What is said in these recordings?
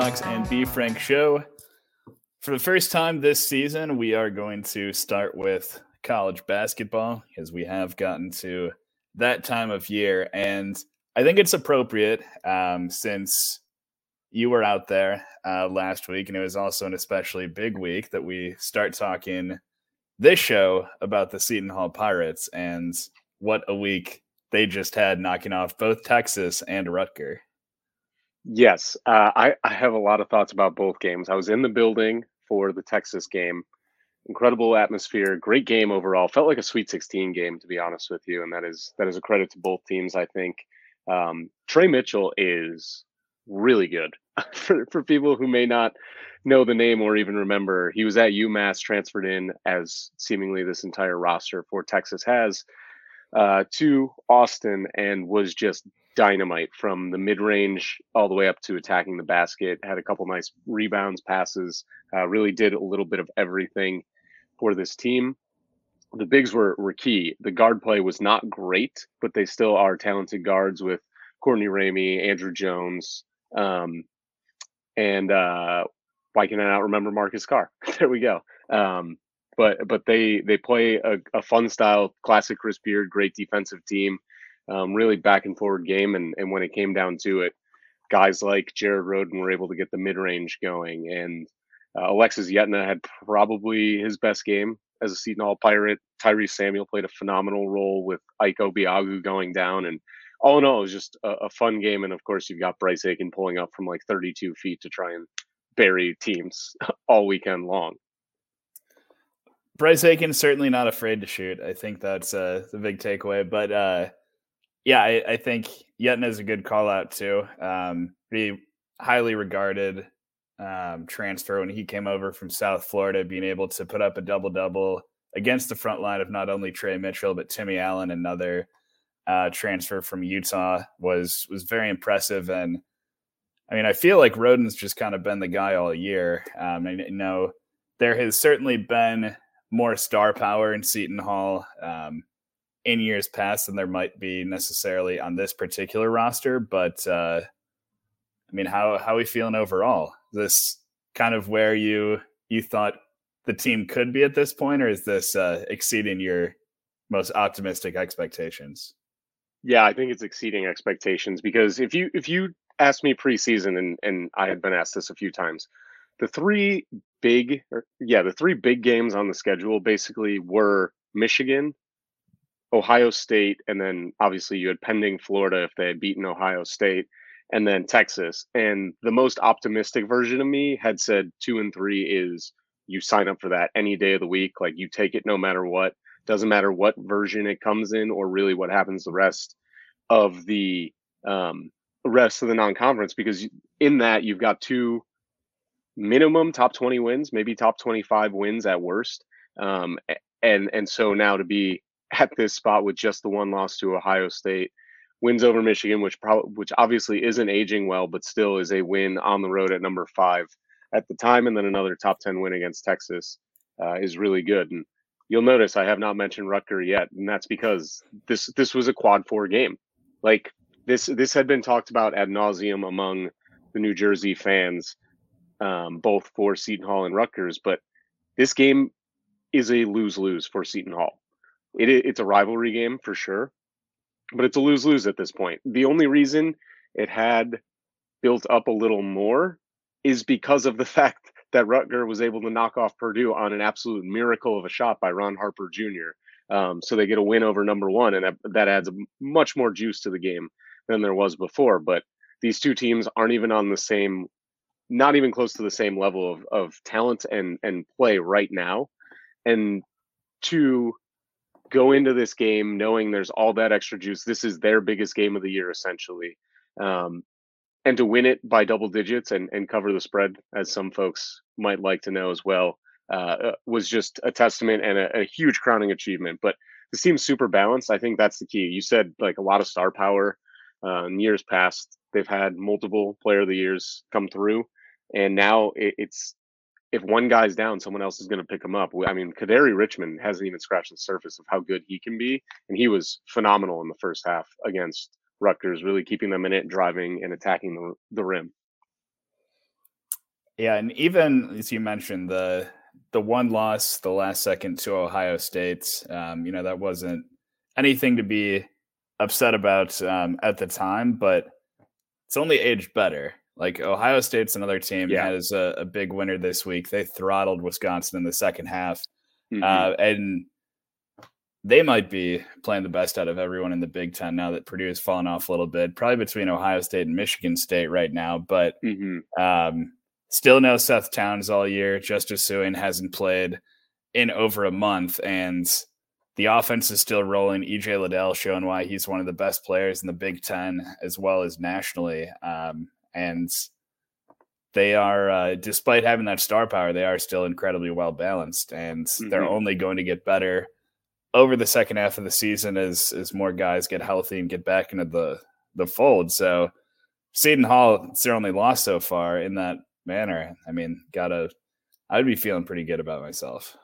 Fox and B Frank show. For the first time this season, we are going to start with college basketball as we have gotten to that time of year. And I think it's appropriate um, since you were out there uh, last week, and it was also an especially big week that we start talking this show about the Seton Hall Pirates and what a week they just had knocking off both Texas and Rutger. Yes, uh, I, I have a lot of thoughts about both games. I was in the building for the Texas game. Incredible atmosphere, great game overall. Felt like a Sweet 16 game, to be honest with you, and that is that is a credit to both teams. I think um, Tre Mitchell is really good. for for people who may not know the name or even remember, he was at UMass, transferred in as seemingly this entire roster for Texas has uh, to Austin, and was just dynamite from the mid range all the way up to attacking the basket. Had a couple nice rebounds, passes. Uh, really did a little bit of everything for this team. The bigs were were key. The guard play was not great, but they still are talented guards with Courtney Ramey, Andrew Jones, um, and uh, why can I not remember Marcus Carr? there we go. Um, but but they they play a, a, fun style, classic Chris Beard, great defensive team um, really back and forward game. And, and when it came down to it, guys like Jared Rhoden were able to get the mid range going. And uh, Alexis Yetna had probably his best game as a Seton Hall Pirate. Tyrese Samuel played a phenomenal role with Ike Obiagu going down. And all in all, it was just a, a fun game. And of course, you've got Bryce Aiken pulling up from like 32 feet to try and bury teams all weekend long. Bryce Aiken certainly not afraid to shoot. I think that's uh, the big takeaway. But uh, yeah, I, I think Yetna is a good call out too. Um, highly regarded um, transfer when he came over from South Florida, being able to put up a double double against the front line of not only Tre Mitchell but Timmy Allen, another uh, transfer from Utah, was was very impressive. And I mean, I feel like Rhoden's just kind of been the guy all year. Um, I know there has certainly been more star power in Seton Hall. Um, in years past than there might be necessarily on this particular roster. But uh, I mean, how how are we feeling overall? Is this kind of where you you thought the team could be at this point, or is this uh, exceeding your most optimistic expectations? Yeah, I think it's exceeding expectations because if you if you asked me preseason and and I had been asked this a few times, the three big or yeah, the three big games on the schedule basically were Michigan, Ohio State, and then obviously you had pending Florida if they had beaten Ohio State, and then Texas. And the most optimistic version of me had said two and three is you sign up for that any day of the week. Like you take it no matter what. Doesn't matter what version it comes in or really what happens the rest of the um, rest of the non-conference because in that you've got two minimum top 20 wins, maybe top 25 wins at worst. Um, and and so now to be at this spot with just the one loss to Ohio State, wins over Michigan, which probably which obviously isn't aging well, but still is a win on the road at number five at the time, and then another top ten win against Texas uh, is really good. And you'll notice I have not mentioned Rutger yet, and that's because this this was a quad four game. Like this this had been talked about ad nauseum among the New Jersey fans, um, both for Seton Hall and Rutgers, but this game is a lose lose for Seton Hall it, it's a rivalry game for sure, but it's a lose lose at this point. The only reason it had built up a little more is because of the fact that Rutger was able to knock off Purdue on an absolute miracle of a shot by Ron Harper Jr. Um, so they get a win over number one, and that, that adds much more juice to the game than there was before. But these two teams aren't even on the same, not even close to the same level of, of talent and and play right now. And to go into this game knowing there's all that extra juice. This is their biggest game of the year, essentially. Um, and to win it by double digits and, and cover the spread, as some folks might like to know as well, uh, uh was just a testament and a, a, huge crowning achievement. But this team's super balanced. I think that's the key. You said like a lot of star power uh, in years past. They've had multiple player of the years come through, and now it, it's if one guy's down, someone else is going to pick him up. I mean, Kadary Richmond hasn't even scratched the surface of how good he can be, and he was phenomenal in the first half against Rutgers, really keeping them in it, driving and attacking the, the rim. Yeah, and even as you mentioned, the the one loss, the last second to Ohio State, um, you know, that wasn't anything to be upset about um, at the time, but it's only aged better. Like Ohio State's another team yeah. has a, a, big winner this week. They throttled Wisconsin in the second half, mm-hmm. uh, and they might be playing the best out of everyone in the Big Ten now that Purdue has fallen off a little bit. Probably between Ohio State and Michigan State right now, but mm-hmm. um, still no Seth Towns all year. Justice Sueing hasn't played in over a month, and the offense is still rolling. EJ Liddell showing why he's one of the best players in the Big Ten as well as nationally. Um, and they are, uh, despite having that star power, they are still incredibly well balanced, and mm-hmm. they're only going to get better over the second half of the season as as more guys get healthy and get back into the the fold. So Seton Hall, it's their only loss so far in that manner. I mean, gotta I'd be feeling pretty good about myself.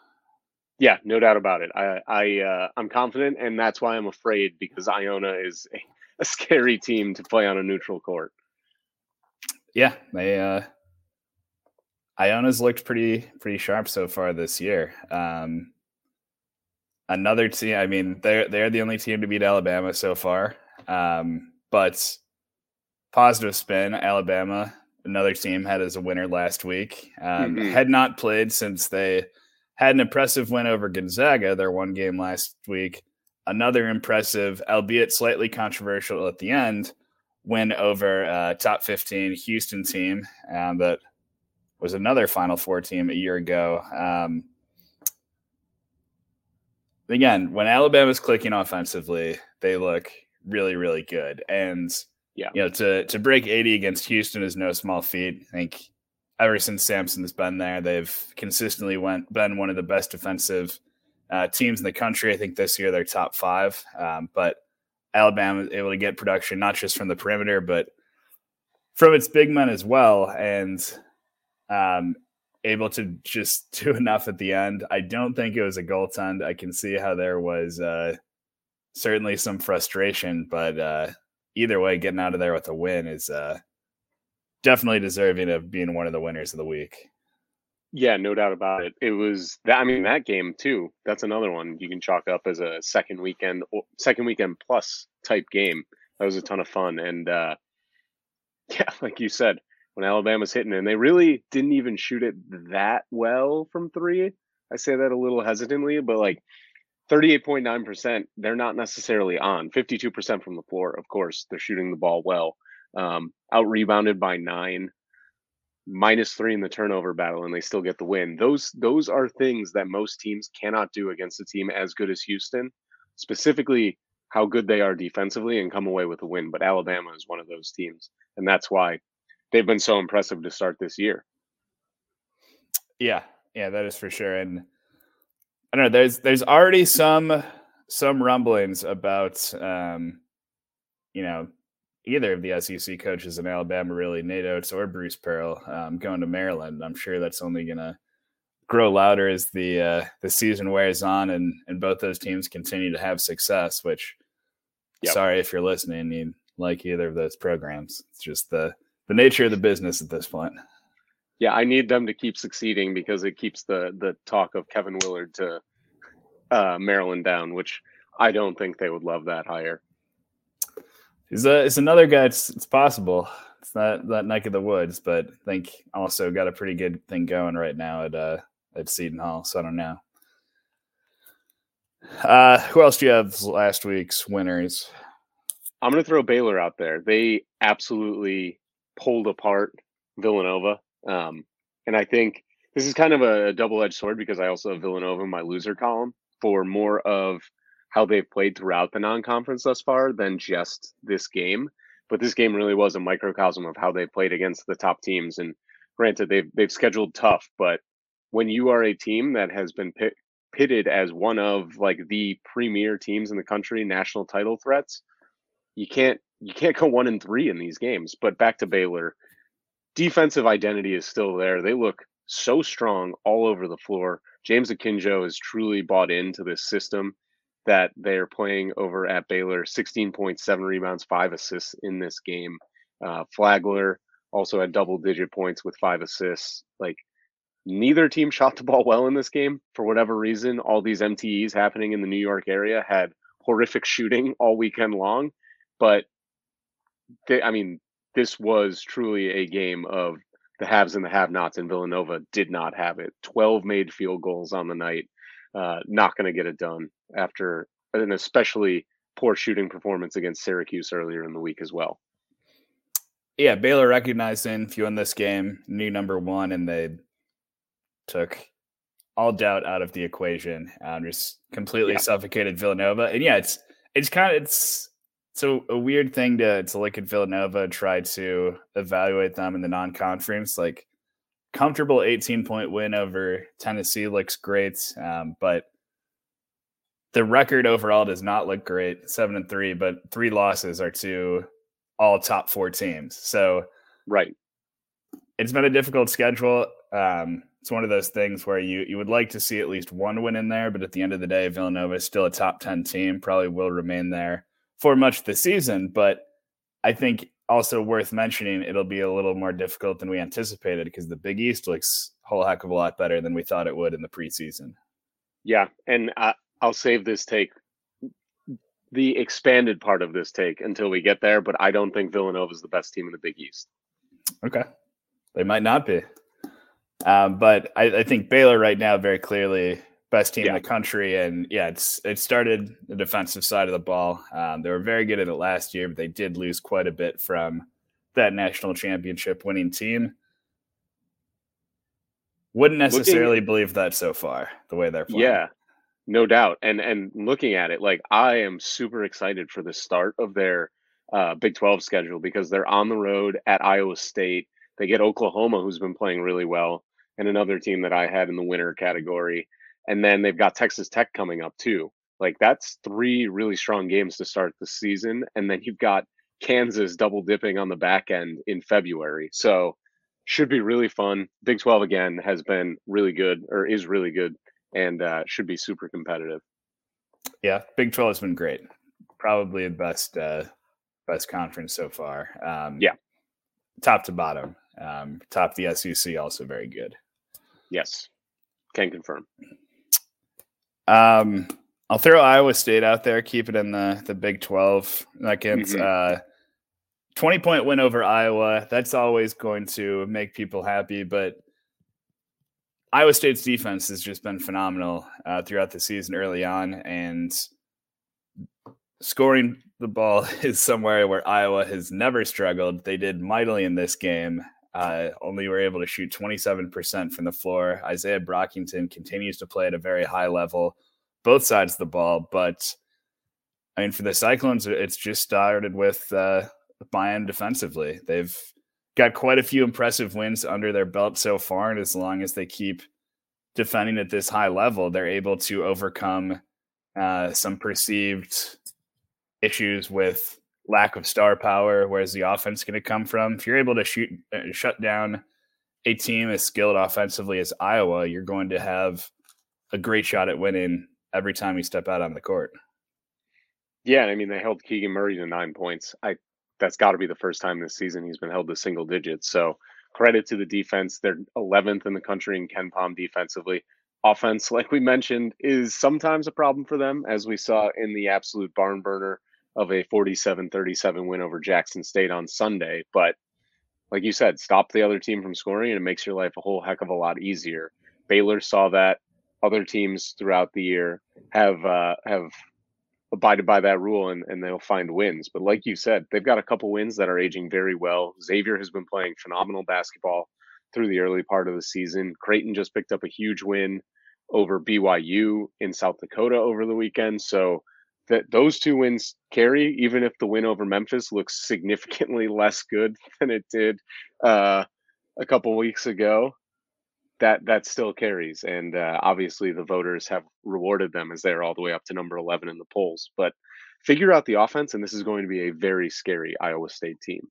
Yeah, no doubt about it. I I uh, I'm confident, and that's why I'm afraid because Iona is a, a scary team to play on a neutral court. Yeah, they uh, Iona's looked pretty pretty sharp so far this year. Um, another team. I mean, they're they're the only team to beat Alabama so far. Um, but positive spin, Alabama, another team had as a winner last week. Um, mm-hmm. Had not played since they had an impressive win over Gonzaga, their one game last week. Another impressive, albeit slightly controversial at the end, win over uh, top 15 Houston team um, that was another Final Four team a year ago. Um, again, when Alabama's clicking offensively, they look really, really good. And yeah, you know, to to break 80 against Houston is no small feat. I think ever since Sampson has been there, they've consistently went been one of the best defensive uh, teams in the country. I think this year they're top five. Um, but Alabama is able to get production not just from the perimeter, but from its big men as well. And um, able to just do enough at the end. I don't think it was a goaltend. I can see how there was uh, certainly some frustration, but uh, either way, getting out of there with a win is uh, definitely deserving of being one of the winners of the week. Yeah, no doubt about it. It was that. I mean, that game too. That's another one you can chalk up as a second weekend, second weekend plus type game. That was a ton of fun, and uh, yeah, like you said, when Alabama's hitting, and they really didn't even shoot it that well from three. I say that a little hesitantly, but like 38.9%, they're not necessarily on. 52% from the floor, of course, they're shooting the ball well. Um, out rebounded by nine, minus three in the turnover battle, and they still get the win. Those those are things that most teams cannot do against a team as good as Houston. Specifically, how good they are defensively and come away with a win. But Alabama is one of those teams, and that's why they've been so impressive to start this year. Yeah, yeah, that is for sure. And I don't know, there's there's already some some rumblings about um, you know, either of the SEC coaches in Alabama, really, Nate Oats or Bruce Pearl, um, going to Maryland. I'm sure that's only gonna grow louder as the uh, the season wears on and and both those teams continue to have success. Which, yep. sorry if you're listening, you like either of those programs. It's just the the nature of the business at this point. Yeah, I need them to keep succeeding because it keeps the the talk of Kevin Willard to uh, Maryland down, which I don't think they would love that hire. He's a, it's another guy. It's, it's possible. It's not that neck of the woods, but I think also got a pretty good thing going right now at uh, at Seton Hall. So I don't know. Uh, who else do you have last week's winners? I'm going to throw Baylor out there. They absolutely pulled apart Villanova. Um, and I think this is kind of a double edged sword because I also have Villanova in my loser column for more of how they've played throughout the non conference thus far than just this game. But this game really was a microcosm of how they played against the top teams. And granted, they've, they've scheduled tough, but when you are a team that has been pit, pitted as one of like the premier teams in the country, national title threats, you can't you can't go one and three in these games. But back to Baylor, defensive identity is still there. They look so strong all over the floor. James Akinjo has truly bought into this system that they are playing over at Baylor. 16.7 rebounds, five assists in this game. Uh, Flagler also had double digit points with five assists. Like neither team shot the ball well in this game for whatever reason. All these MTEs happening in the New York area had horrific shooting all weekend long, but they, I mean, this was truly a game of the haves and the have-nots, and Villanova did not have it. Twelve made field goals on the night, uh, not going to get it done after an especially poor shooting performance against Syracuse earlier in the week as well. Yeah, Baylor recognizing if you win this game, new number one, and they took all doubt out of the equation and just completely yeah. suffocated Villanova. And yeah, it's it's kind of it's so a weird thing to to look at Villanova, try to evaluate them in the non-conference. Like comfortable 18 point win over Tennessee looks great, um, but the record overall does not look great. Seven and three, but three losses are to all top four teams. So right, it's been a difficult schedule. Um, it's one of those things where you you would like to see at least one win in there, but at the end of the day, Villanova is still a top ten team. Probably will remain there for much of the season, but I think also worth mentioning it'll be a little more difficult than we anticipated because the Big East looks a whole heck of a lot better than we thought it would in the preseason. Yeah, and I, I'll save this take, the expanded part of this take until we get there. But I don't think Villanova is the best team in the Big East. Okay, they might not be. Um, but I, I, think Baylor right now very clearly best team yeah. in the country, and yeah, it's it started the defensive side of the ball. Um, they were very good at it last year, but they did lose quite a bit from that national championship winning team. Wouldn't necessarily looking, believe that so far, the way they're playing. Yeah, no doubt. And and looking at it, like I am super excited for the start of their uh, Big 12 schedule because they're on the road at Iowa State. They get Oklahoma, who's been playing really well, and another team that I had in the winner category. And then they've got Texas Tech coming up too. Like that's three really strong games to start the season. And then you've got Kansas double dipping on the back end in February. So should be really fun. Big 12 again has been really good or is really good and uh, should be super competitive. Yeah, Big 12 has been great. Probably the best uh, best conference so far. Um, yeah, top to bottom. Um, top the SEC also very good. Yes, can confirm. Um, I'll throw Iowa State out there. Keep it in the the Big Twelve. Against mm-hmm. uh, twenty point win over Iowa. That's always going to make people happy. But Iowa State's defense has just been phenomenal uh, throughout the season early on, and scoring the ball is somewhere where Iowa has never struggled. They did mightily in this game. Uh, only were able to shoot 27% from the floor. Isaiah Brockington continues to play at a very high level, both sides of the ball. But I mean, for the Cyclones, it's just started with uh, buy-in defensively. They've got quite a few impressive wins under their belt so far, and as long as they keep defending at this high level, they're able to overcome uh, some perceived issues with lack of star power. Where's the offense going to come from? If you're able to shoot, uh, shut down a team as skilled offensively as Iowa, you're going to have a great shot at winning every time you step out on the court. Yeah, I mean they held Keegan Murray to nine points. I that's got to be the first time this season he's been held to single digits. So credit to the defense. They're 11th in the country in KenPom defensively. Offense, like we mentioned, is sometimes a problem for them, as we saw in the absolute barn burner of a 47 37 win over Jackson State on Sunday. But like you said, stop the other team from scoring and it makes your life a whole heck of a lot easier. Baylor saw that. Other teams throughout the year have uh, have abided by that rule and, and they'll find wins. But like you said, they've got a couple wins that are aging very well. Xavier has been playing phenomenal basketball through the early part of the season. Creighton just picked up a huge win over BYU in South Dakota over the weekend. So that those two wins carry, even if the win over Memphis looks significantly less good than it did uh, a couple weeks ago. That that still carries, and uh, obviously the voters have rewarded them as they're all the way up to number eleven in the polls. But figure out the offense, and this is going to be a very scary Iowa State team.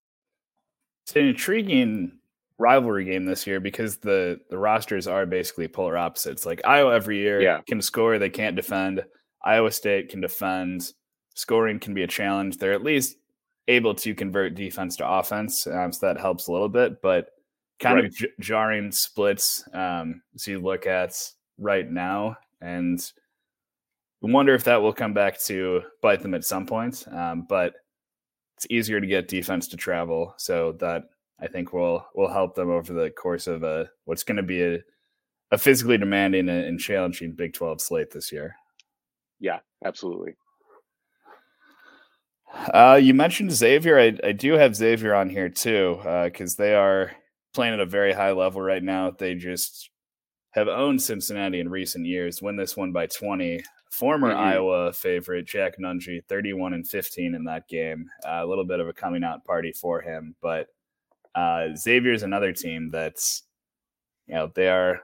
It's an intriguing rivalry game this year because the the rosters are basically polar opposites. Like Iowa every year yeah. can score, they can't defend. Iowa State can defend. Scoring can be a challenge. They're at least able to convert defense to offense, um, so that helps a little bit. But kind right. of j- jarring splits um, as you look at right now, and wonder if that will come back to bite them at some point. Um, but it's easier to get defense to travel, so that I think will will help them over the course of a what's going to be a, a physically demanding and challenging Big Twelve slate this year. Yeah, absolutely. Uh, you mentioned Xavier. I, I do have Xavier on here too because uh, they are playing at a very high level right now. They just have owned Cincinnati in recent years. Win this one by twenty former mm-hmm. Iowa favorite Jack Nunge, 31 and 15 in that game. Uh, a little bit of a coming out party for him, but uh, Xavier is another team that's, you know, they are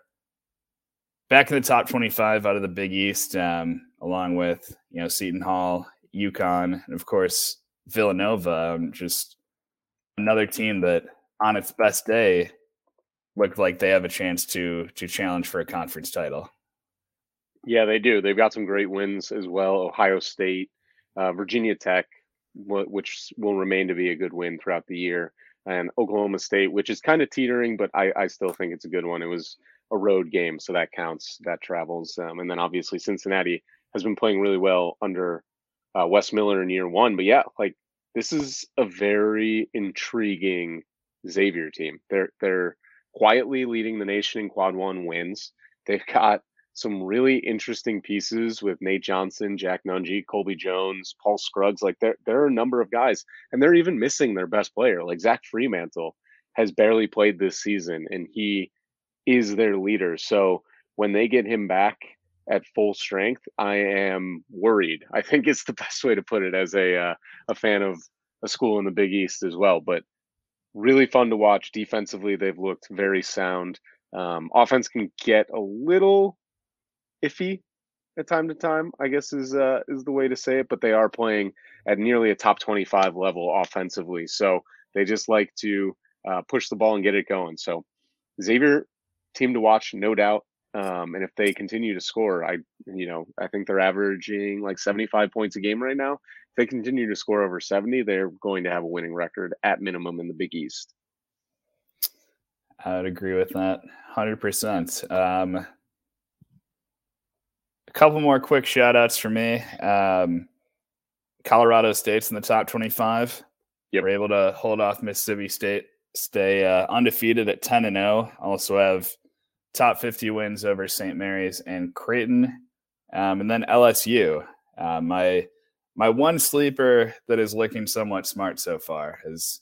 back in the top 25 out of the Big East, um, along with, you know, Seton Hall, UConn, and of course, Villanova. Um, just another team that on its best day looked like they have a chance to to challenge for a conference title. Yeah, they do. They've got some great wins as well. Ohio State, uh, Virginia Tech, which will remain to be a good win throughout the year, and Oklahoma State, which is kind of teetering, but I, I still think it's a good one. It was a road game, so that counts. That travels, um, and then obviously Cincinnati has been playing really well under uh, Wes Miller in year one. But yeah, like this is a very intriguing Xavier team. They're they're quietly leading the nation in quad one wins. They've got some really interesting pieces with Nate Johnson, Jack Nunge, Colby Jones, Paul Scruggs. Like there, there are a number of guys, and they're even missing their best player. Like Zach Freemantle has barely played this season, and he is their leader. So when they get him back at full strength, I am worried. I think it's the best way to put it as a uh, a fan of a school in the Big East as well. But really fun to watch defensively. They've looked very sound. Um, offense can get a little iffy at time to time, I guess is uh, is the way to say it. But they are playing at nearly a top 25 level offensively, so they just like to uh, push the ball and get it going. So Xavier team to watch, no doubt. Um, and if they continue to score, I you know I think they're averaging like 75 points a game right now. If they continue to score over 70, they're going to have a winning record at minimum in the Big East. I would agree with that 100%. Um, a couple more quick shout outs for me. Um, Colorado State's in the top 25. Yep. We're able to hold off Mississippi State, stay uh, undefeated at 10 and 0. Also have top 50 wins over St. Mary's and Creighton. Um, and then LSU. Uh, my my one sleeper that is looking somewhat smart so far, as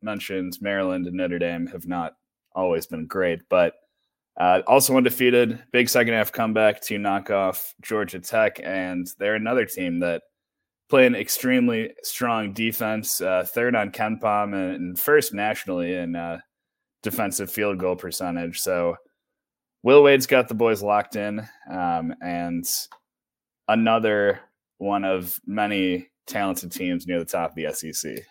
mentioned, Maryland and Notre Dame have not always been great, but uh, also undefeated, big second half comeback to knock off Georgia Tech, and they're another team that play an extremely strong defense, uh, third on KenPom and first nationally in uh, defensive field goal percentage. So Will Wade's got the boys locked in, um, and another one of many talented teams near the top of the SEC.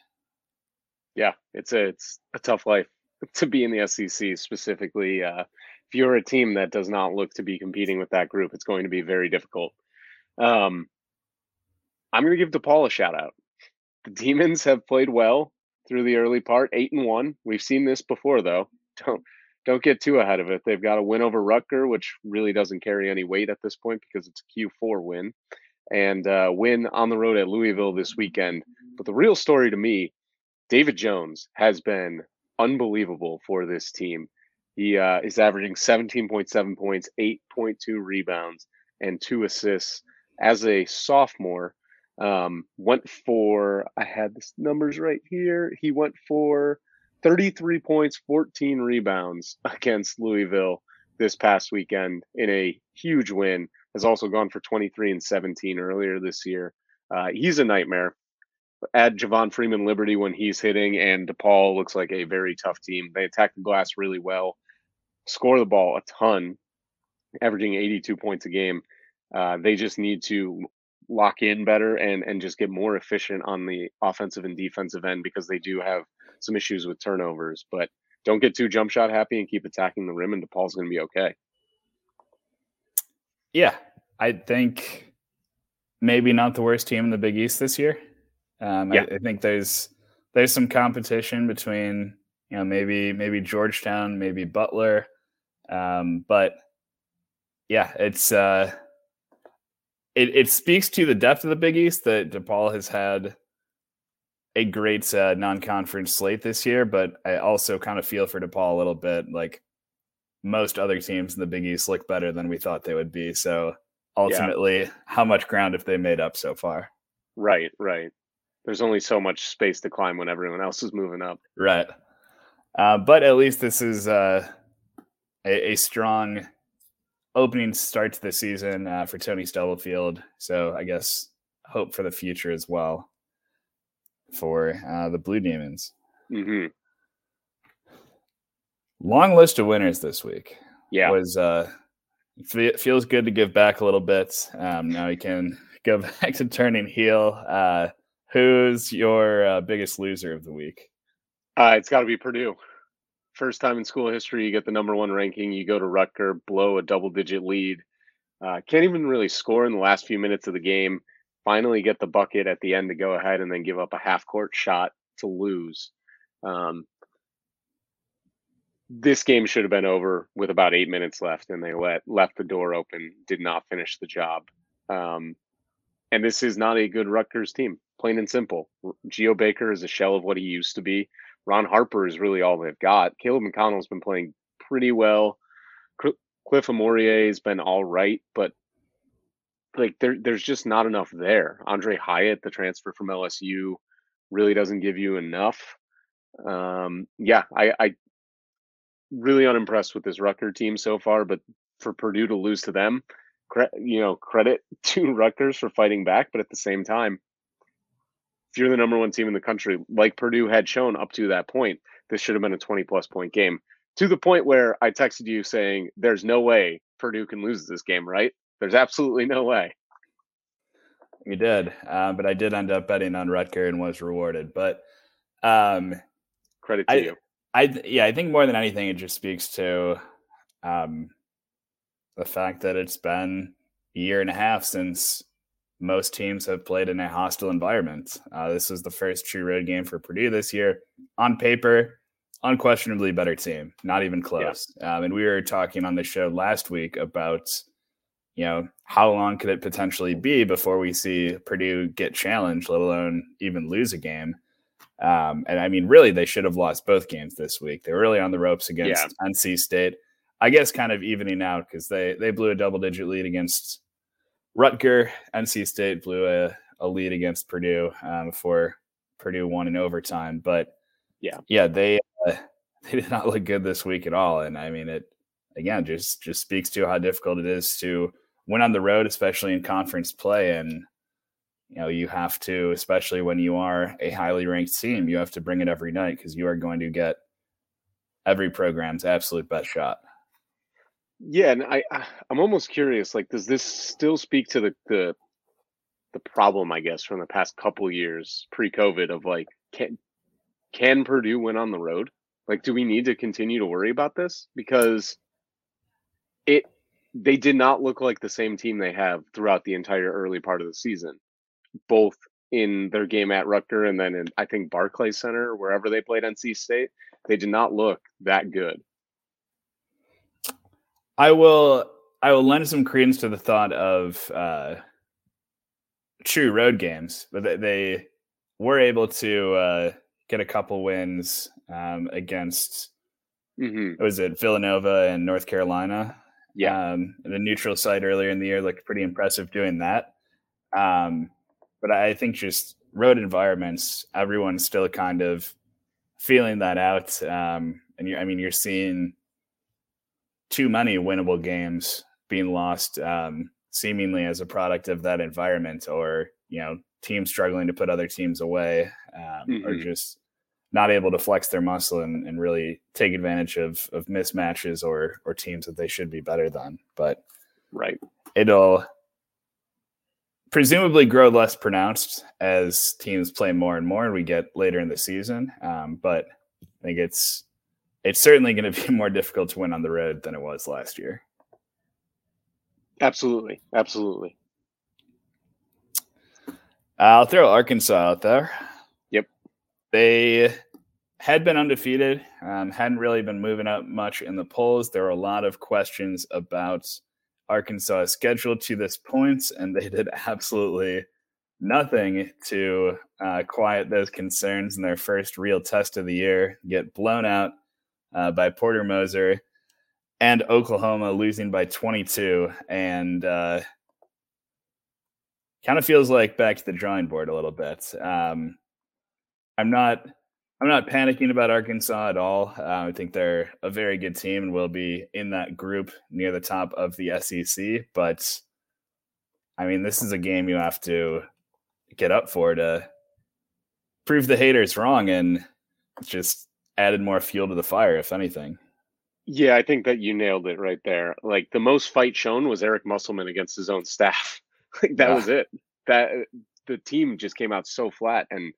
Yeah, it's a it's a tough life to be in the SEC specifically. Uh, if you're a team that does not look to be competing with that group, it's going to be very difficult. Um, I'm going to give DePaul a shout out. The Demons have played well through the early part, eight and one. We've seen this before, though. Don't don't get too ahead of it. They've got a win over Rutger, which really doesn't carry any weight at this point because it's a Q4 win, and uh, win on the road at Louisville this weekend. But the real story to me, David Jones has been unbelievable for this team. He uh, is averaging 17.7 points, 8.2 rebounds, and two assists as a sophomore. Um, went for, I had the numbers right here. He went for 33 points, 14 rebounds against Louisville this past weekend in a huge win. Has also gone for 23 and 17 earlier this year. Uh, he's a nightmare add Javon Freeman Liberty when he's hitting, and DePaul looks like a very tough team. They attack the glass really well, score the ball a ton, averaging 82 points a game. Uh, they just need to lock in better and and just get more efficient on the offensive and defensive end because they do have some issues with turnovers. But don't get too jump shot happy and keep attacking the rim, and DePaul's going to be okay. Yeah, I think maybe not the worst team in the Big East this year. Um, yeah. I, I, think there's there's some competition between you know maybe maybe Georgetown, maybe Butler, um, but yeah, it's uh, it it speaks to the depth of the Big East that DePaul has had a great uh, non-conference slate this year, but I also kind of feel for DePaul a little bit. Like most other teams in the Big East look better than we thought they would be. So ultimately, yeah. how much ground have they made up so far? Right, right. There's only so much space to climb when everyone else is moving up. Right. Uh, but at least this is uh, a, a, strong opening start to the season uh, for Tony Stubblefield. So I guess hope for the future as well for uh, the Blue Demons. Mm-hmm. Long list of winners this week. Yeah, was uh, feels good to give back a little bit. Um, now we can go back to turning heel. Uh, who's your uh, biggest loser of the week? Uh, it's got to be Purdue. First time in school history, you get the number one ranking. You go to Rutger, blow a double digit lead. Uh, can't even really score in the last few minutes of the game finally get the bucket at the end to go ahead and then give up a half court shot to lose. Um, this game should have been over with about eight minutes left, and they let left the door open, did not finish the job. Um, and this is not a good Rutgers team, plain and simple. Geo Baker is a shell of what he used to be. Ron Harper is really all they've got. Caleb McConnell's been playing pretty well. Cliff Omoruyi has been all right, but like there there's just not enough there. Aundre Hyatt, the transfer from LSU, really doesn't give you enough. Um, yeah, I, I really unimpressed with this Rutger team so far, but for Purdue to lose to them, cre- you know, credit to Rutgers for fighting back. But at the same time, if you're the number one team in the country, like Purdue had shown up to that point, this should have been a 20 plus point game. To the point where I texted you saying, "There's no way Purdue can lose this game, right?" There's absolutely no way. You did, uh, but I did end up betting on Rutger and was rewarded. But um, credit to I, you. I yeah, I think more than anything, it just speaks to um, the fact that it's been a year and a half since most teams have played in a hostile environment. Uh, this was the first true road game for Purdue this year. On paper, unquestionably better team, not even close. Yeah. Um, and we were talking on the show last week about you know, how long could it potentially be before we see Purdue get challenged, let alone even lose a game? Um, and I mean, really, they should have lost both games this week. They were really on the ropes against yeah. NC State. I guess kind of evening out because they they blew a double digit lead against Rutger. NC State blew a, a lead against Purdue um, before Purdue won in overtime. But yeah, yeah, they uh, they did not look good this week at all. And I mean, it again just just speaks to how difficult it is to went on the road, especially in conference play. And, you know, you have to, especially when you are a highly ranked team, you have to bring it every night because you are going to get every program's absolute best shot. Yeah, and I I'm almost curious. Like, does this still speak to the the the problem, I guess, from the past couple years pre-COVID of like, can can Purdue win on the road? Like, do we need to continue to worry about this? Because it they did not look like the same team they have throughout the entire early part of the season, both in their game at Rutger and then in I think Barclays Center, wherever they played NC State. They did not look that good. I will I will lend some credence to the thought of uh, true road games, but they, they were able to uh, get a couple wins um, against. Mm-hmm. Was it Villanova and North Carolina? Yeah. Um, the neutral site earlier in the year looked pretty impressive doing that. Um, but I think just road environments, everyone's still kind of feeling that out. Um, and you, I mean, you're seeing too many winnable games being lost, um, seemingly as a product of that environment, or you know, teams struggling to put other teams away, um, mm-hmm. or just not able to flex their muscle and, and really take advantage of of mismatches or or teams that they should be better than. But right, it'll presumably grow less pronounced as teams play more and more and we get later in the season. Um, but I think it's it's certainly going to be more difficult to win on the road than it was last year. Absolutely, absolutely. I'll throw Arkansas out there. They had been undefeated, um, hadn't really been moving up much in the polls. There were a lot of questions about Arkansas' schedule to this point, and they did absolutely nothing to uh, quiet those concerns in their first real test of the year. Get blown out uh, by Porter Moser and Oklahoma losing by 22, and uh, kind of feels like back to the drawing board a little bit. Um, I'm not. I'm not panicking about Arkansas at all. Uh, I think they're a very good team and will be in that group near the top of the SEC. But I mean, this is a game you have to get up for to prove the haters wrong and just added more fuel to the fire, if anything. Yeah, I think that you nailed it right there. Like the most fight shown was Eric Musselman against his own staff. like that yeah. was it. That the team just came out so flat. And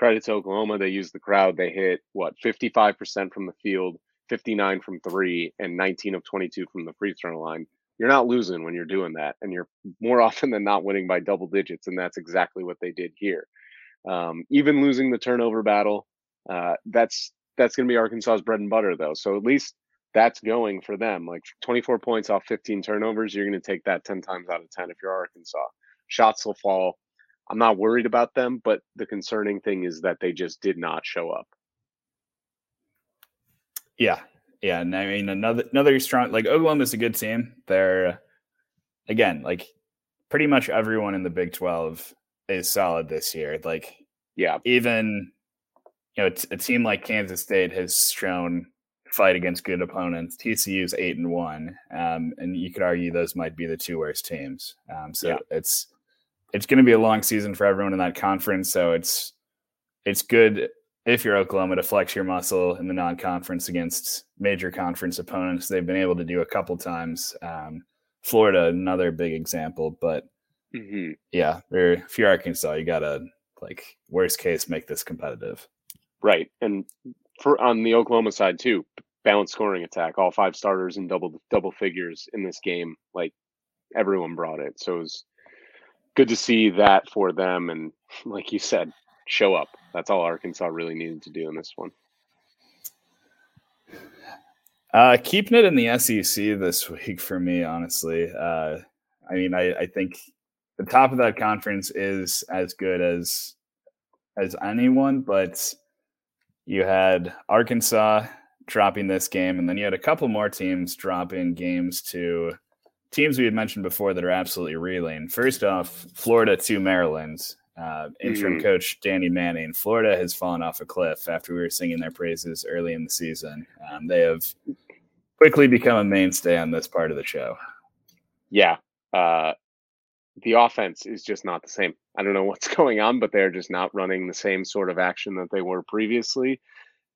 credit to Oklahoma, they used the crowd. They hit what fifty five percent from the field, fifty nine from three, and nineteen of twenty two from the free throw line. You're not losing when you're doing that, and you're more often than not winning by double digits. And that's exactly what they did here. Um, even losing the turnover battle, uh, that's that's going to be Arkansas's bread and butter, though. So at least that's going for them. Like 24 points off 15 turnovers, you're going to take that 10 times out of 10 if you're Arkansas. Shots will fall. I'm not worried about them, but the concerning thing is that they just did not show up. Yeah. Yeah. And I mean, another, another strong, like Oklahoma's a good team. They're, again, like pretty much everyone in the Big 12 is solid this year. Like, yeah, even, you know, a team like Kansas State has shown fight against good opponents. TCU's eight and one, um, and you could argue those might be the two worst teams. Um, so yeah. it's it's going to be a long season for everyone in that conference. So it's it's good if you're Oklahoma to flex your muscle in the non-conference against major conference opponents. They've been able to do a couple times. Um, Florida, another big example, but mm-hmm. yeah, if you're Arkansas, you gotta like worst case make this competitive. Right, and for on the Oklahoma side too, balanced scoring attack, all five starters in double double figures in this game. Like everyone brought it, so it was good to see that for them. And like you said, show up. That's all Arkansas really needed to do in this one. Uh, keeping it in the SEC this week for me, honestly. Uh, I mean, I, I think the top of that conference is as good as as anyone, but you had Arkansas dropping this game, and then you had a couple more teams dropping games to teams we had mentioned before that are absolutely reeling. First off, Florida to Maryland. Uh, interim mm-hmm. coach Danny Manning. Florida has fallen off a cliff after we were singing their praises early in the season. Um, they have quickly become a mainstay on this part of the show. Yeah. Uh, the offense is just not the same. I don't know what's going on, but they're just not running the same sort of action that they were previously.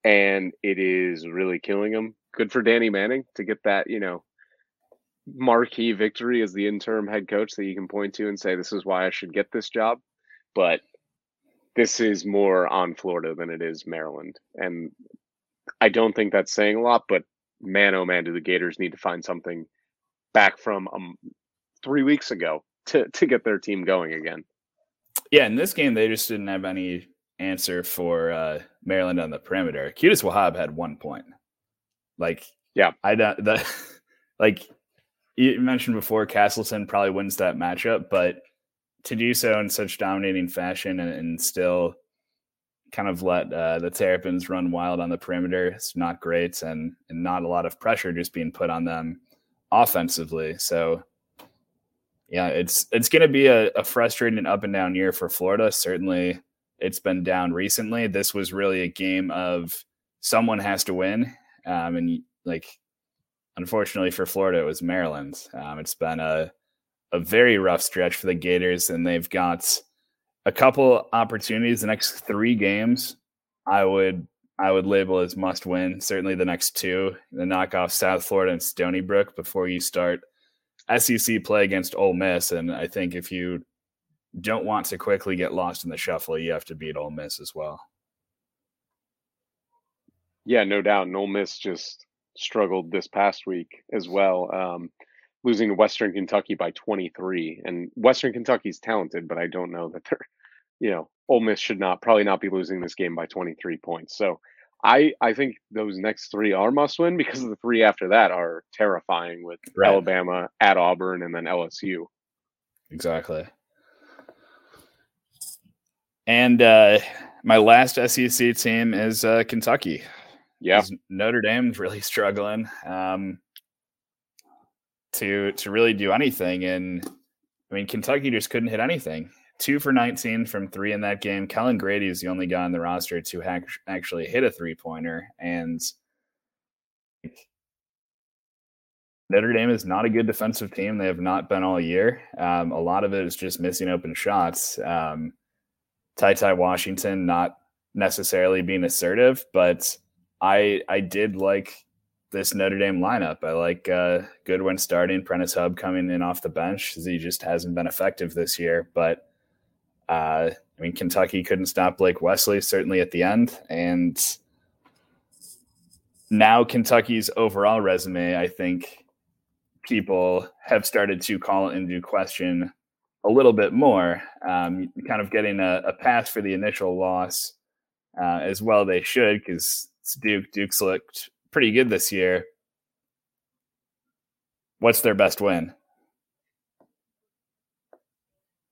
And it is really killing them. Good for Danny Manning to get that, you know, marquee victory as the interim head coach that you can point to and say, this is why I should get this job. But this is more on Florida than it is Maryland. And I don't think that's saying a lot, but man, oh man, do the Gators need to find something back from um, three weeks ago to to get their team going again. Yeah, in this game they just didn't have any answer for uh, Maryland on the perimeter. Qudus Wahab had one point. Like, yeah, I don't the like you mentioned before, Castleton probably wins that matchup, but to do so in such dominating fashion and, and still kind of let uh, the Terrapins run wild on the perimeter, it's not great, and and not a lot of pressure just being put on them offensively. So yeah, it's it's going to be a, a frustrating up and down year for Florida. Certainly, it's been down recently. This was really a game of someone has to win, um, and like unfortunately for Florida, it was Maryland. Um, it's been a a very rough stretch for the Gators, and they've got a couple opportunities. The next three games, I would I would label as must win. Certainly, the next two, the knock off South Florida and Stony Brook before you start SEC play against Ole Miss, and I think if you don't want to quickly get lost in the shuffle, you have to beat Ole Miss as well. Yeah, no doubt. And Ole Miss just struggled this past week as well, um, losing to Western Kentucky by 23. And Western Kentucky's talented, but I don't know that they're you know, Ole Miss should not probably not be losing this game by 23 points. So I I think those next three are must win because the three after that are terrifying with right. Alabama at Auburn and then LSU. Exactly. And uh, my last SEC team is uh, Kentucky. Yeah, Notre Dame's really struggling um, to to really do anything, and I mean Kentucky just couldn't hit anything two for 19 from three in that game. Kellan Grady is the only guy on the roster to ha- actually hit a three pointer. And Notre Dame is not a good defensive team. They have not been all year. Um, a lot of it is just missing open shots. Um, Ty Ty Washington not necessarily being assertive, but I I did like this Notre Dame lineup. I like uh, Goodwin starting, Prentiss Hubb coming in off the bench. He just hasn't been effective this year, but uh, I mean, Kentucky couldn't stop Blake Wesley, certainly at the end. And now Kentucky's overall resume, I think people have started to call into question a little bit more, um, kind of getting a, a, pass for the initial loss uh, as well. They should because Duke Duke's looked pretty good this year. What's their best win?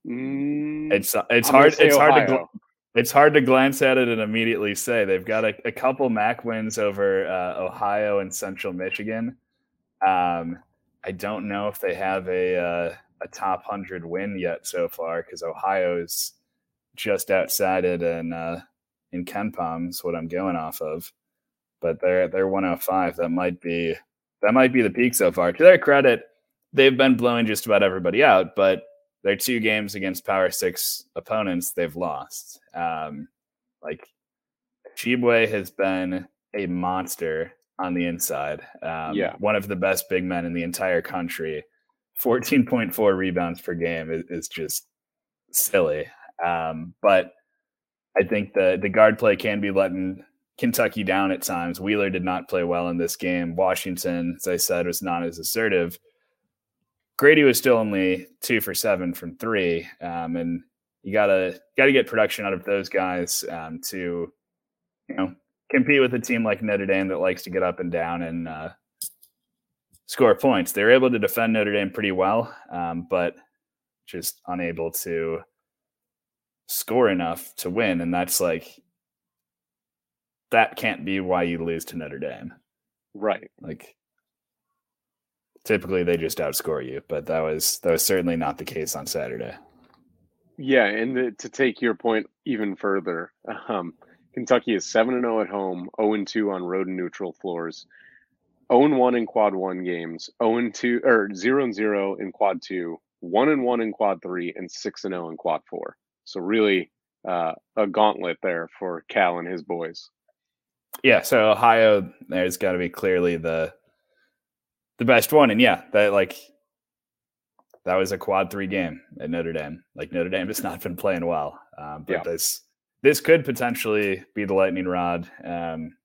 Mm, it's it's I'm hard it's Ohio. hard to it's hard to glance at it and immediately say they've got a, a couple MAC wins over uh, Ohio and Central Michigan. Um, I don't know if they have a uh, a top hundred win yet so far because Ohio's just outside it and uh, in KenPom is what I'm going off of. But they're they're 105. That might be that might be the peak so far. To their credit, they've been blowing just about everybody out, but their two games against Power Six opponents, they've lost. Um, like Tshiebwe has been a monster on the inside. Um, yeah, one of the best big men in the entire country. Fourteen point four rebounds per game is, is just silly. Um, but I think the the guard play can be letting Kentucky down at times. Wheeler did not play well in this game. Washington, as I said, was not as assertive. Grady was still only two for seven from three, um, and you gotta gotta get production out of those guys um, to you know compete with a team like Notre Dame that likes to get up and down and uh, score points. They were able to defend Notre Dame pretty well, um, but just unable to score enough to win, and that's like that can't be why you lose to Notre Dame, right? Like typically they just outscore you, but that was that was certainly not the case on Saturday. Yeah, and the, to take your point even further, um, Kentucky is seven and zero oh at home, zero and two on road and neutral floors, zero and one in quad one games, zero and two or zero and zero in quad two, one and one in quad three, and six and zero in quad four. So really, uh, a gauntlet there for Cal and his boys. Yeah, so Ohio, there's got to be clearly the the best one. And yeah, that like that was a quad three game at Notre Dame. Like Notre Dame has not been playing well, um, but yeah. this this could potentially be the lightning rod um,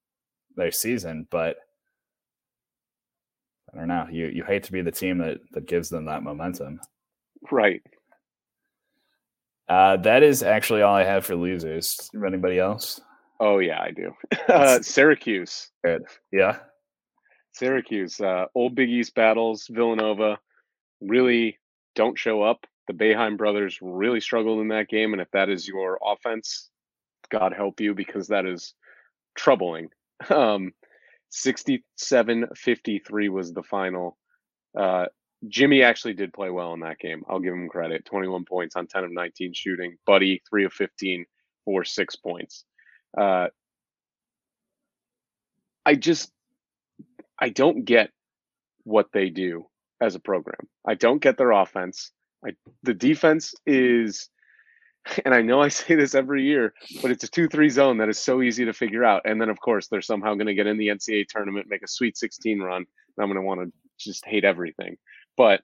their season. But I don't know. You you hate to be the team that that gives them that momentum, right? Uh, that is actually all I have for losers. Anybody else? Oh yeah, I do. Uh, Syracuse. Good. Yeah. Syracuse, uh, old Big East battles, Villanova really don't show up. The Boeheim brothers really struggled in that game. And if that is your offense, God help you because that is troubling. Um, 67 53 was the final. Uh, Jimmy actually did play well in that game. I'll give him credit 21 points on 10 of 19 shooting. Buddy, 3 of 15 for six points. Uh, I just I don't get what they do as a program. I don't get their offense. I, the defense is, and I know I say this every year, but it's a 2 3 zone that is so easy to figure out. And then, of course, they're somehow going to get in the NCAA tournament, make a Sweet 16 run, and I'm going to want to just hate everything. But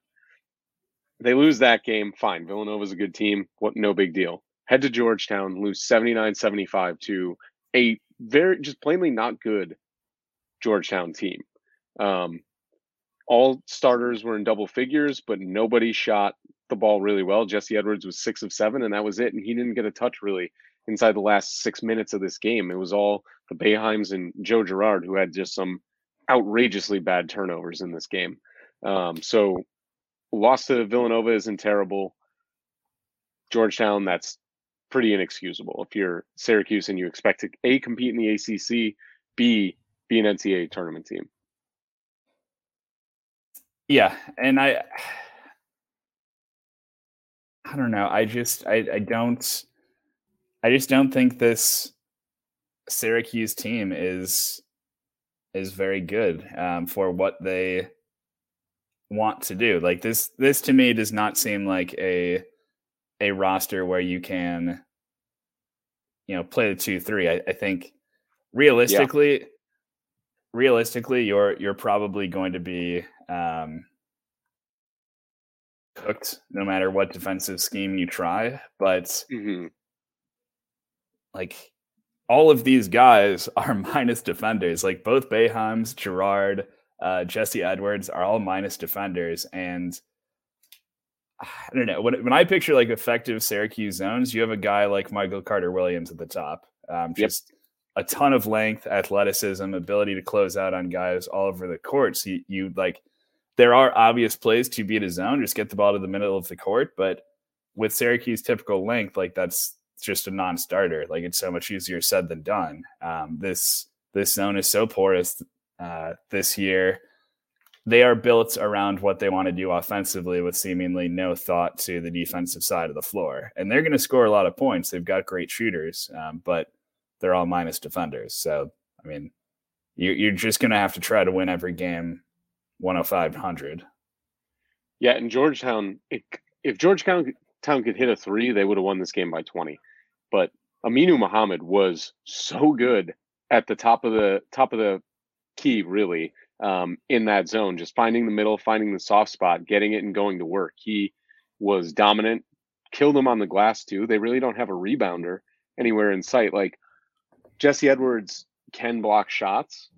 they lose that game. Fine. Villanova's a good team. What? No big deal. Head to Georgetown, lose 79 75 to a very, just plainly not good Georgetown team. Um, all starters were in double figures, but nobody shot the ball really well. Jesse Edwards was six of seven, and that was it. And he didn't get a touch really inside the last six minutes of this game. It was all the Boeheims and Joe Girard who had just some outrageously bad turnovers in this game. Um, so loss to Villanova isn't terrible. Georgetown, that's pretty inexcusable. If you're Syracuse and you expect to A, compete in the ACC, B, be an NCAA tournament team. Yeah. And I, I don't know. I just, I, I don't, I just don't think this Syracuse team is is very good um, for what they want to do. Like this, this to me does not seem like a a roster where you can, you know, play the two three. I, I think realistically, yeah. realistically, you're you're probably going to be um, cooked no matter what defensive scheme you try. But mm-hmm like all of these guys are minus defenders. Like both Boeheims, Girard, uh, Jesse Edwards are all minus defenders. And I don't know. When, when I picture like effective Syracuse zones, you have a guy like Michael Carter Williams at the top. Um, just yep. a ton of length, athleticism, ability to close out on guys all over the court. So you, you like, there are obvious plays to beat a zone, just get the ball to the middle of the court. But with Syracuse typical length, like that's just a non-starter. Like it's so much easier said than done. Um, this this zone is so porous uh, this year. They are built around what they want to do offensively, with seemingly no thought to the defensive side of the floor. And they're going to score a lot of points. They've got great shooters, um, but they're all minus defenders. So I mean, you, are just going to have to try to win every game, 105 100. Yeah, in Georgetown, if Georgetown Town could hit a three, they would have won this game by 20. But Aminu Mohammed was so good at the top of the top of the key, really, um, in that zone, just finding the middle, finding the soft spot, getting it and going to work. He was dominant, killed them on the glass too. They really don't have a rebounder anywhere in sight. Like Jesse Edwards can block shots,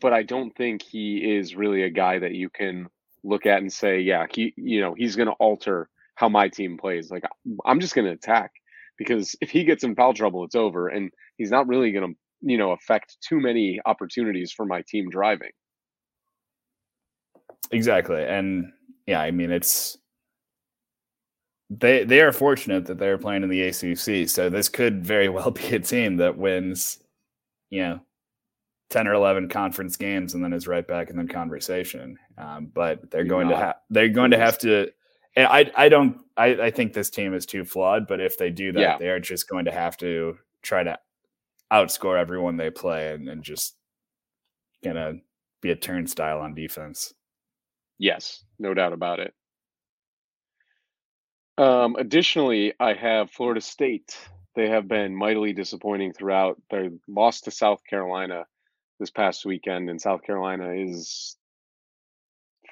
but I don't think he is really a guy that you can look at and say, yeah, he, you know, he's going to alter how my team plays. Like I'm just going to attack because if he gets in foul trouble, it's over, and he's not really going to you know affect too many opportunities for my team driving. Exactly, and yeah, I mean it's they they are fortunate that they're playing in the ACC, so this could very well be a team that wins, you know, ten or eleven conference games and then is right back in the conversation. Um, but they're going to have they're going to have to I I don't I, I think this team is too flawed, but if they do that, yeah. they are just going to have to try to outscore everyone they play and, and just gonna be a turnstile on defense. Yes, no doubt about it. Um, additionally, I have Florida State. They have been mightily disappointing throughout. They lost to South Carolina this past weekend, and South Carolina is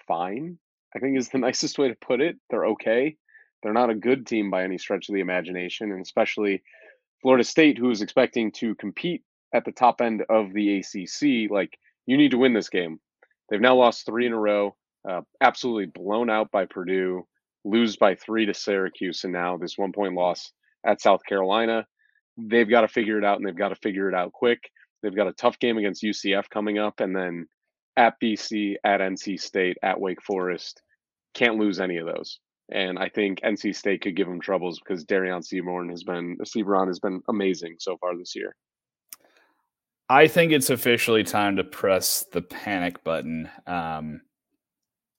fine. I think is the nicest way to put it. They're okay. They're not a good team by any stretch of the imagination, and especially Florida State, who is expecting to compete at the top end of the ACC. Like, you need to win this game. They've now lost three in a row, uh, absolutely blown out by Purdue, lose by three to Syracuse, and now this one point loss at South Carolina. They've got to figure it out, and they've got to figure it out quick. They've got a tough game against UCF coming up, and then at BC, at NC State, at Wake Forest. Can't lose any of those. And I think NC State could give them troubles because Dereon Seabron has been Seabron has been amazing so far this year. I think it's officially time to press the panic button. Um,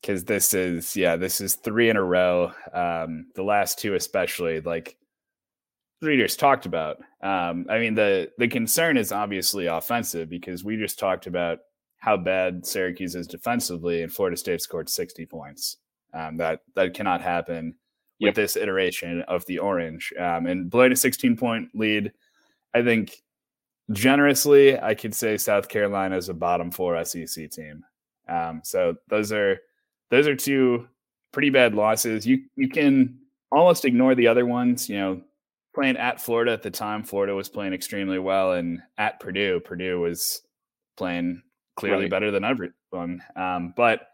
because this is yeah, this is three in a row. Um, the last two especially, like readers talked about. Um, I mean the the concern is obviously offensive because we just talked about how bad Syracuse is defensively, and Florida State scored 60 points. Um, that that cannot happen yep. with this iteration of the Orange. Um, and blowing a 16 point lead, I think generously, I could say South Carolina is a bottom four SEC team. Um, so those are those are two pretty bad losses. You you can almost ignore the other ones. You know, playing at Florida at the time, Florida was playing extremely well, and at Purdue, Purdue was playing clearly right. better than everyone. Um, but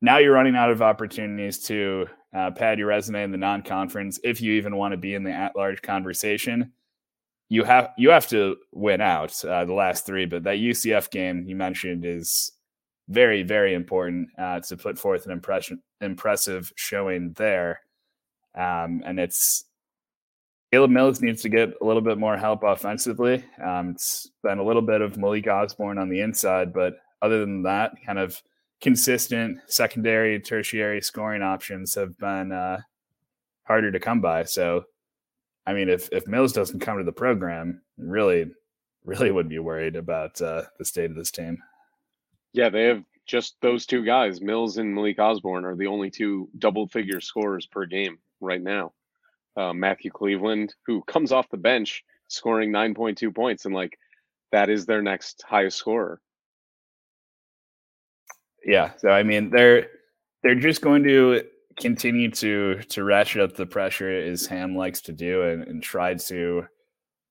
now you're running out of opportunities to uh, pad your resume in the non-conference if you even want to be in the at-large conversation. You have you have to win out uh, the last three, but that UCF game you mentioned is very very important uh, to put forth an impression impressive showing there, um, and it's Caleb Mills needs to get a little bit more help offensively. Um, it's been a little bit of Malik Osborne on the inside, but other than that, kind of consistent secondary, tertiary scoring options have been uh, harder to come by. So, I mean, if if Mills doesn't come to the program, really, really would be worried about uh, the state of this team. Yeah, they have just those two guys, Mills and Malik Osborne, are the only two double figure scorers per game right now. Uh, Matthew Cleveland, who comes off the bench scoring 9.2 points, and like that is their next highest scorer yeah. So I mean, they're they're just going to continue to to ratchet up the pressure as Ham likes to do, and, and try to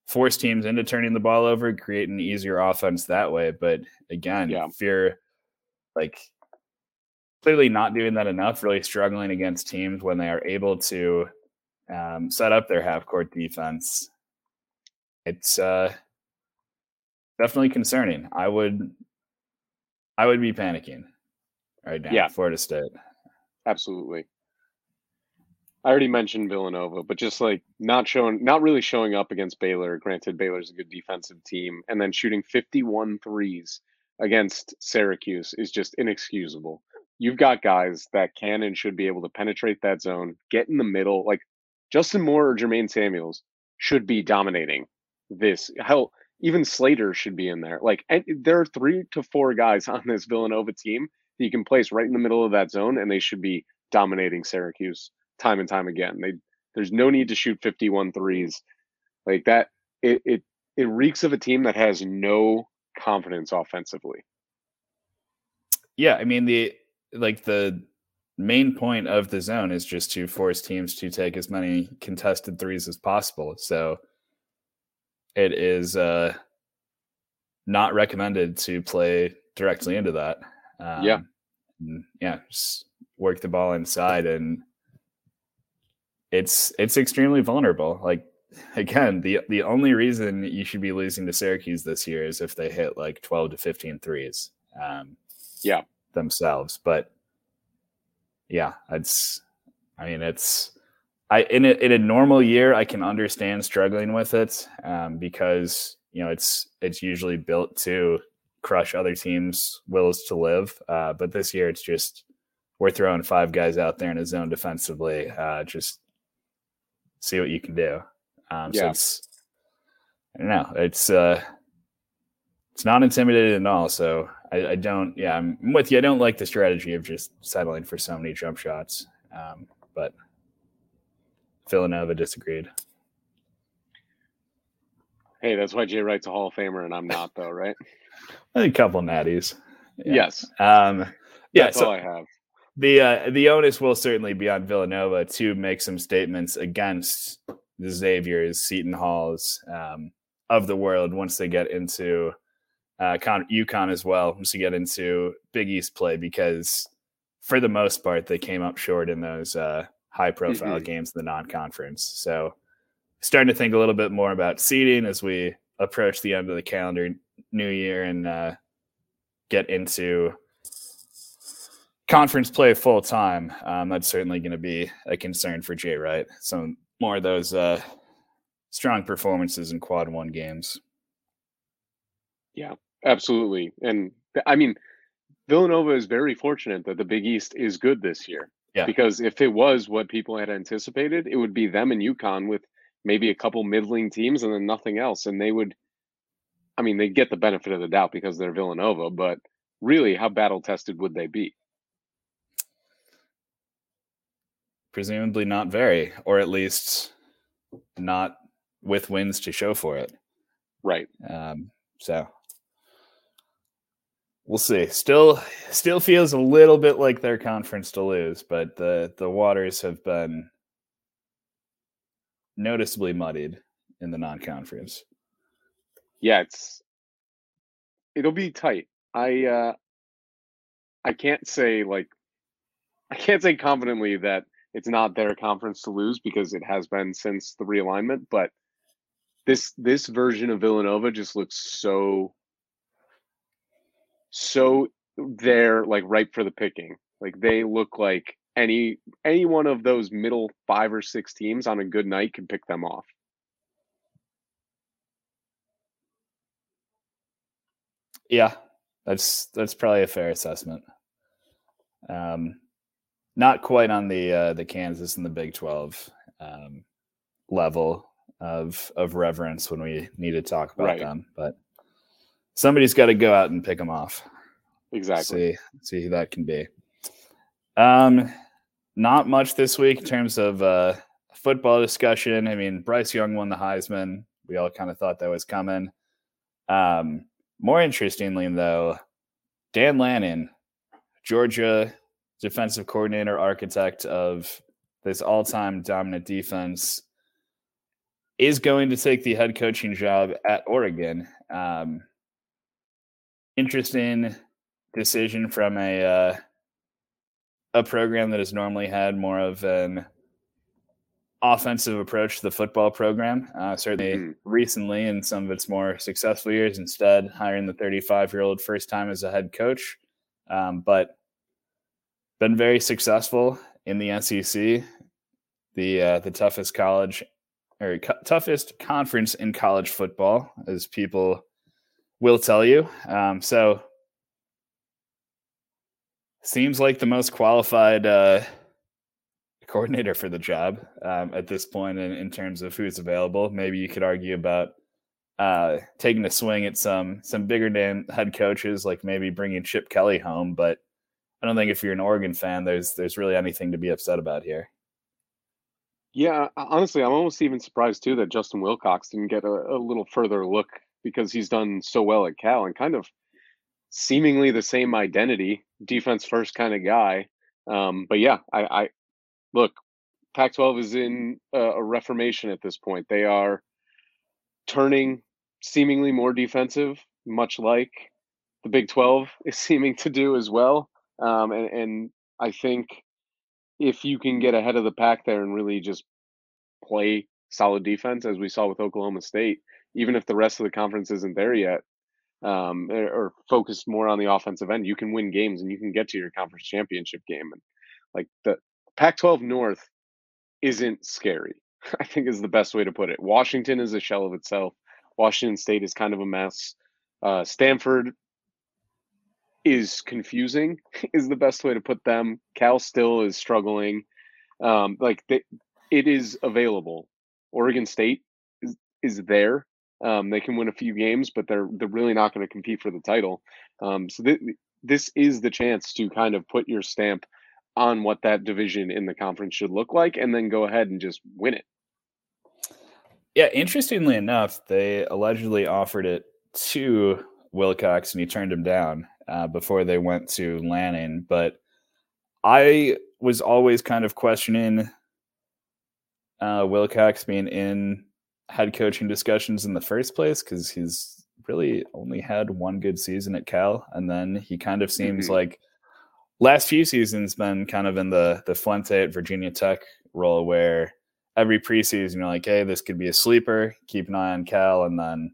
force teams into turning the ball over, create an easier offense that way. But again, yeah. if you're like clearly not doing that enough, really struggling against teams when they are able to um, set up their half court defense, it's uh, definitely concerning. I would I would be panicking right now. Yeah, Florida State. Absolutely. I already mentioned Villanova, but just like not showing, not really showing up against Baylor. Granted, Baylor's a good defensive team, and then shooting 51 threes against Syracuse is just inexcusable. You've got guys that can and should be able to penetrate that zone, get in the middle. Like Justin Moore or Jermaine Samuels should be dominating this. Hell, even Slater should be in there. Like, there are three to four guys on this Villanova team that you can place right in the middle of that zone, and they should be dominating Syracuse time and time again. They there's no need to shoot 51 threes like that. It it it reeks of a team that has no confidence offensively. Yeah, I mean the like the main point of the zone is just to force teams to take as many contested threes as possible. So it is uh not recommended to play directly into that. Um, yeah. yeah. Just work the ball inside and it's it's extremely vulnerable. Like again, the the only reason you should be losing to Syracuse this year is if they hit like 12 to 15 threes. Um, yeah. Themselves. But yeah, it's I mean it's I in a in a normal year I can understand struggling with it um, because you know it's it's usually built to crush other teams' wills to live. Uh, but this year, it's just we're throwing five guys out there in a zone defensively. Uh, just see what you can do. Um, yeah. So it's I don't know. It's uh, it's not intimidating at all. So I, I, don't. Yeah, I'm with you. I don't like the strategy of just settling for so many jump shots. Um, but Villanova disagreed. Hey, that's why Jay Wright's a Hall of Famer and I'm not, though, right? a couple natties. Yeah. Yes. Um, yeah. That's so all I have. The uh, the onus will certainly be on Villanova to make some statements against the Xavier's, Seton Halls um, of the world once they get into uh, Con- UConn as well. Once you get into Big East play, because for the most part they came up short in those uh, high profile mm-hmm. games in the non conference. So starting to think a little bit more about seeding as we approach the end of the calendar new year and uh, get into conference play full time, um, that's certainly going to be a concern for Jay Wright. Some more of those uh, strong performances in quad one games. Yeah, absolutely. And I mean, Villanova is very fortunate that the Big East is good this year. Yeah. Because if it was what people had anticipated, it would be them and UConn with maybe a couple middling teams and then nothing else. And they would I mean, they get the benefit of the doubt because they're Villanova, but really, how battle tested would they be? Presumably not very, or at least not with wins to show for it. Right. Um, so we'll see. Still, still feels a little bit like their conference to lose, but the the waters have been noticeably muddied in the non-conference yeah, it's it'll be tight. I uh I can't say like I can't say confidently that it's not their conference to lose because it has been since the realignment, but this this version of Villanova just looks so so they're like ripe for the picking. Like they look like any any one of those middle five or six teams on a good night can pick them off. Yeah, that's that's probably a fair assessment. Um, not quite on the uh, the Kansas and the Big Twelve um, level of of reverence when we need to talk about right. them, but somebody's got to go out and pick them off. Exactly. See see who that can be. Um, not much this week in terms of uh, football discussion. I mean, Bryce Young won the Heisman. We all kind of thought that was coming. Um, more interestingly, though, Dan Lanning, Georgia defensive coordinator, architect of this all time dominant defense, is going to take the head coaching job at Oregon. Um, interesting decision from a uh, a program that has normally had more of an offensive approach to the football program. Uh, certainly mm-hmm. recently, in some of its more successful years, instead hiring the 35 year old first time as a head coach, um, but been very successful in the SEC, the uh, the toughest college or co- toughest conference in college football, as people will tell you. Um, so seems like the most qualified uh, coordinator for the job um, at this point in, in, terms of who's available. Maybe you could argue about uh, taking a swing at some some bigger name head coaches, like maybe bringing Chip Kelly home. But I don't think if you're an Oregon fan, there's there's really anything to be upset about here. Yeah, honestly, I'm almost even surprised too that Justin Wilcox didn't get a, a little further look because he's done so well at Cal and kind of seemingly the same identity, defense first kind of guy. Um, but yeah, I, I look, Pac-12 is in a, a reformation at this point. They are turning seemingly more defensive, much like the Big 12 is seeming to do as well. Um, and, and I think if you can get ahead of the pack there and really just play solid defense, as we saw with Oklahoma State, even if the rest of the conference isn't there yet, um, or, or focused more on the offensive end, you can win games and you can get to your conference championship game. And like the Pac-12 North isn't scary. I think is the best way to put it. Washington is a shell of itself. Washington State is kind of a mess. Uh, Stanford is confusing. Is the best way to put them. Cal still is struggling. Um, like they, it is available. Oregon State is is there. Um, they can win a few games, but they're they're really not going to compete for the title. Um, so th- this is the chance to kind of put your stamp on what that division in the conference should look like, and then go ahead and just win it. Yeah, interestingly enough, they allegedly offered it to Wilcox, and he turned him down uh, before they went to Lanning. But I was always kind of questioning uh, Wilcox being in head coaching discussions in the first place because he's really only had one good season at Cal, and then he kind of seems mm-hmm. like last few seasons been kind of in the the Fuente at Virginia Tech role where every preseason you're like, hey, this could be a sleeper. Keep an eye on Cal, and then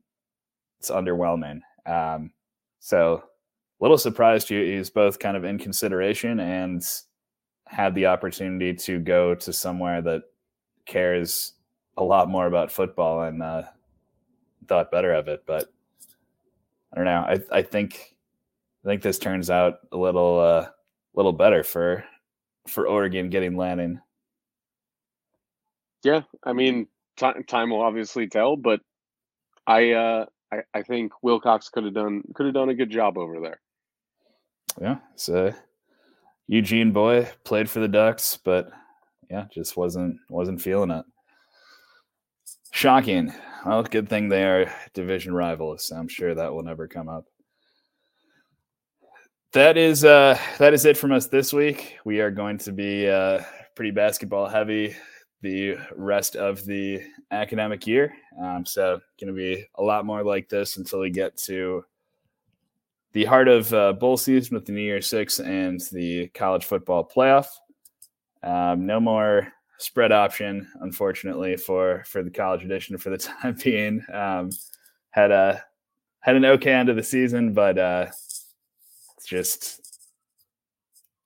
it's underwhelming. Um, so a little surprised you he's both kind of in consideration and had the opportunity to go to somewhere that cares a lot more about football and uh, thought better of it. But I don't know. I I think I think this turns out a little uh, little better for for Oregon getting Lanning. Yeah, I mean, t- time will obviously tell, but I uh, I, I think Wilcox could have done could have done a good job over there. Yeah, so Eugene boy played for the Ducks, but yeah, just wasn't wasn't feeling it. Shocking. Well, good thing they are division rivals. I'm sure that will never come up. That is uh that is it from us this week. We are going to be uh pretty basketball heavy the rest of the academic year. Um, so going to be a lot more like this until we get to the heart of uh, bowl season with the New Year Six and the college football playoff. Um, no more spread option, unfortunately, for for the college edition for the time being. Um, had a had an okay end of the season, but uh, it's just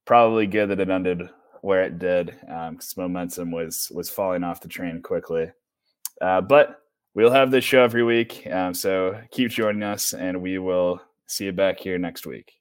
probably good that it ended where it did because um, momentum was was falling off the train quickly. Uh, but we'll have this show every week, um, so keep joining us, and we will see you back here next week.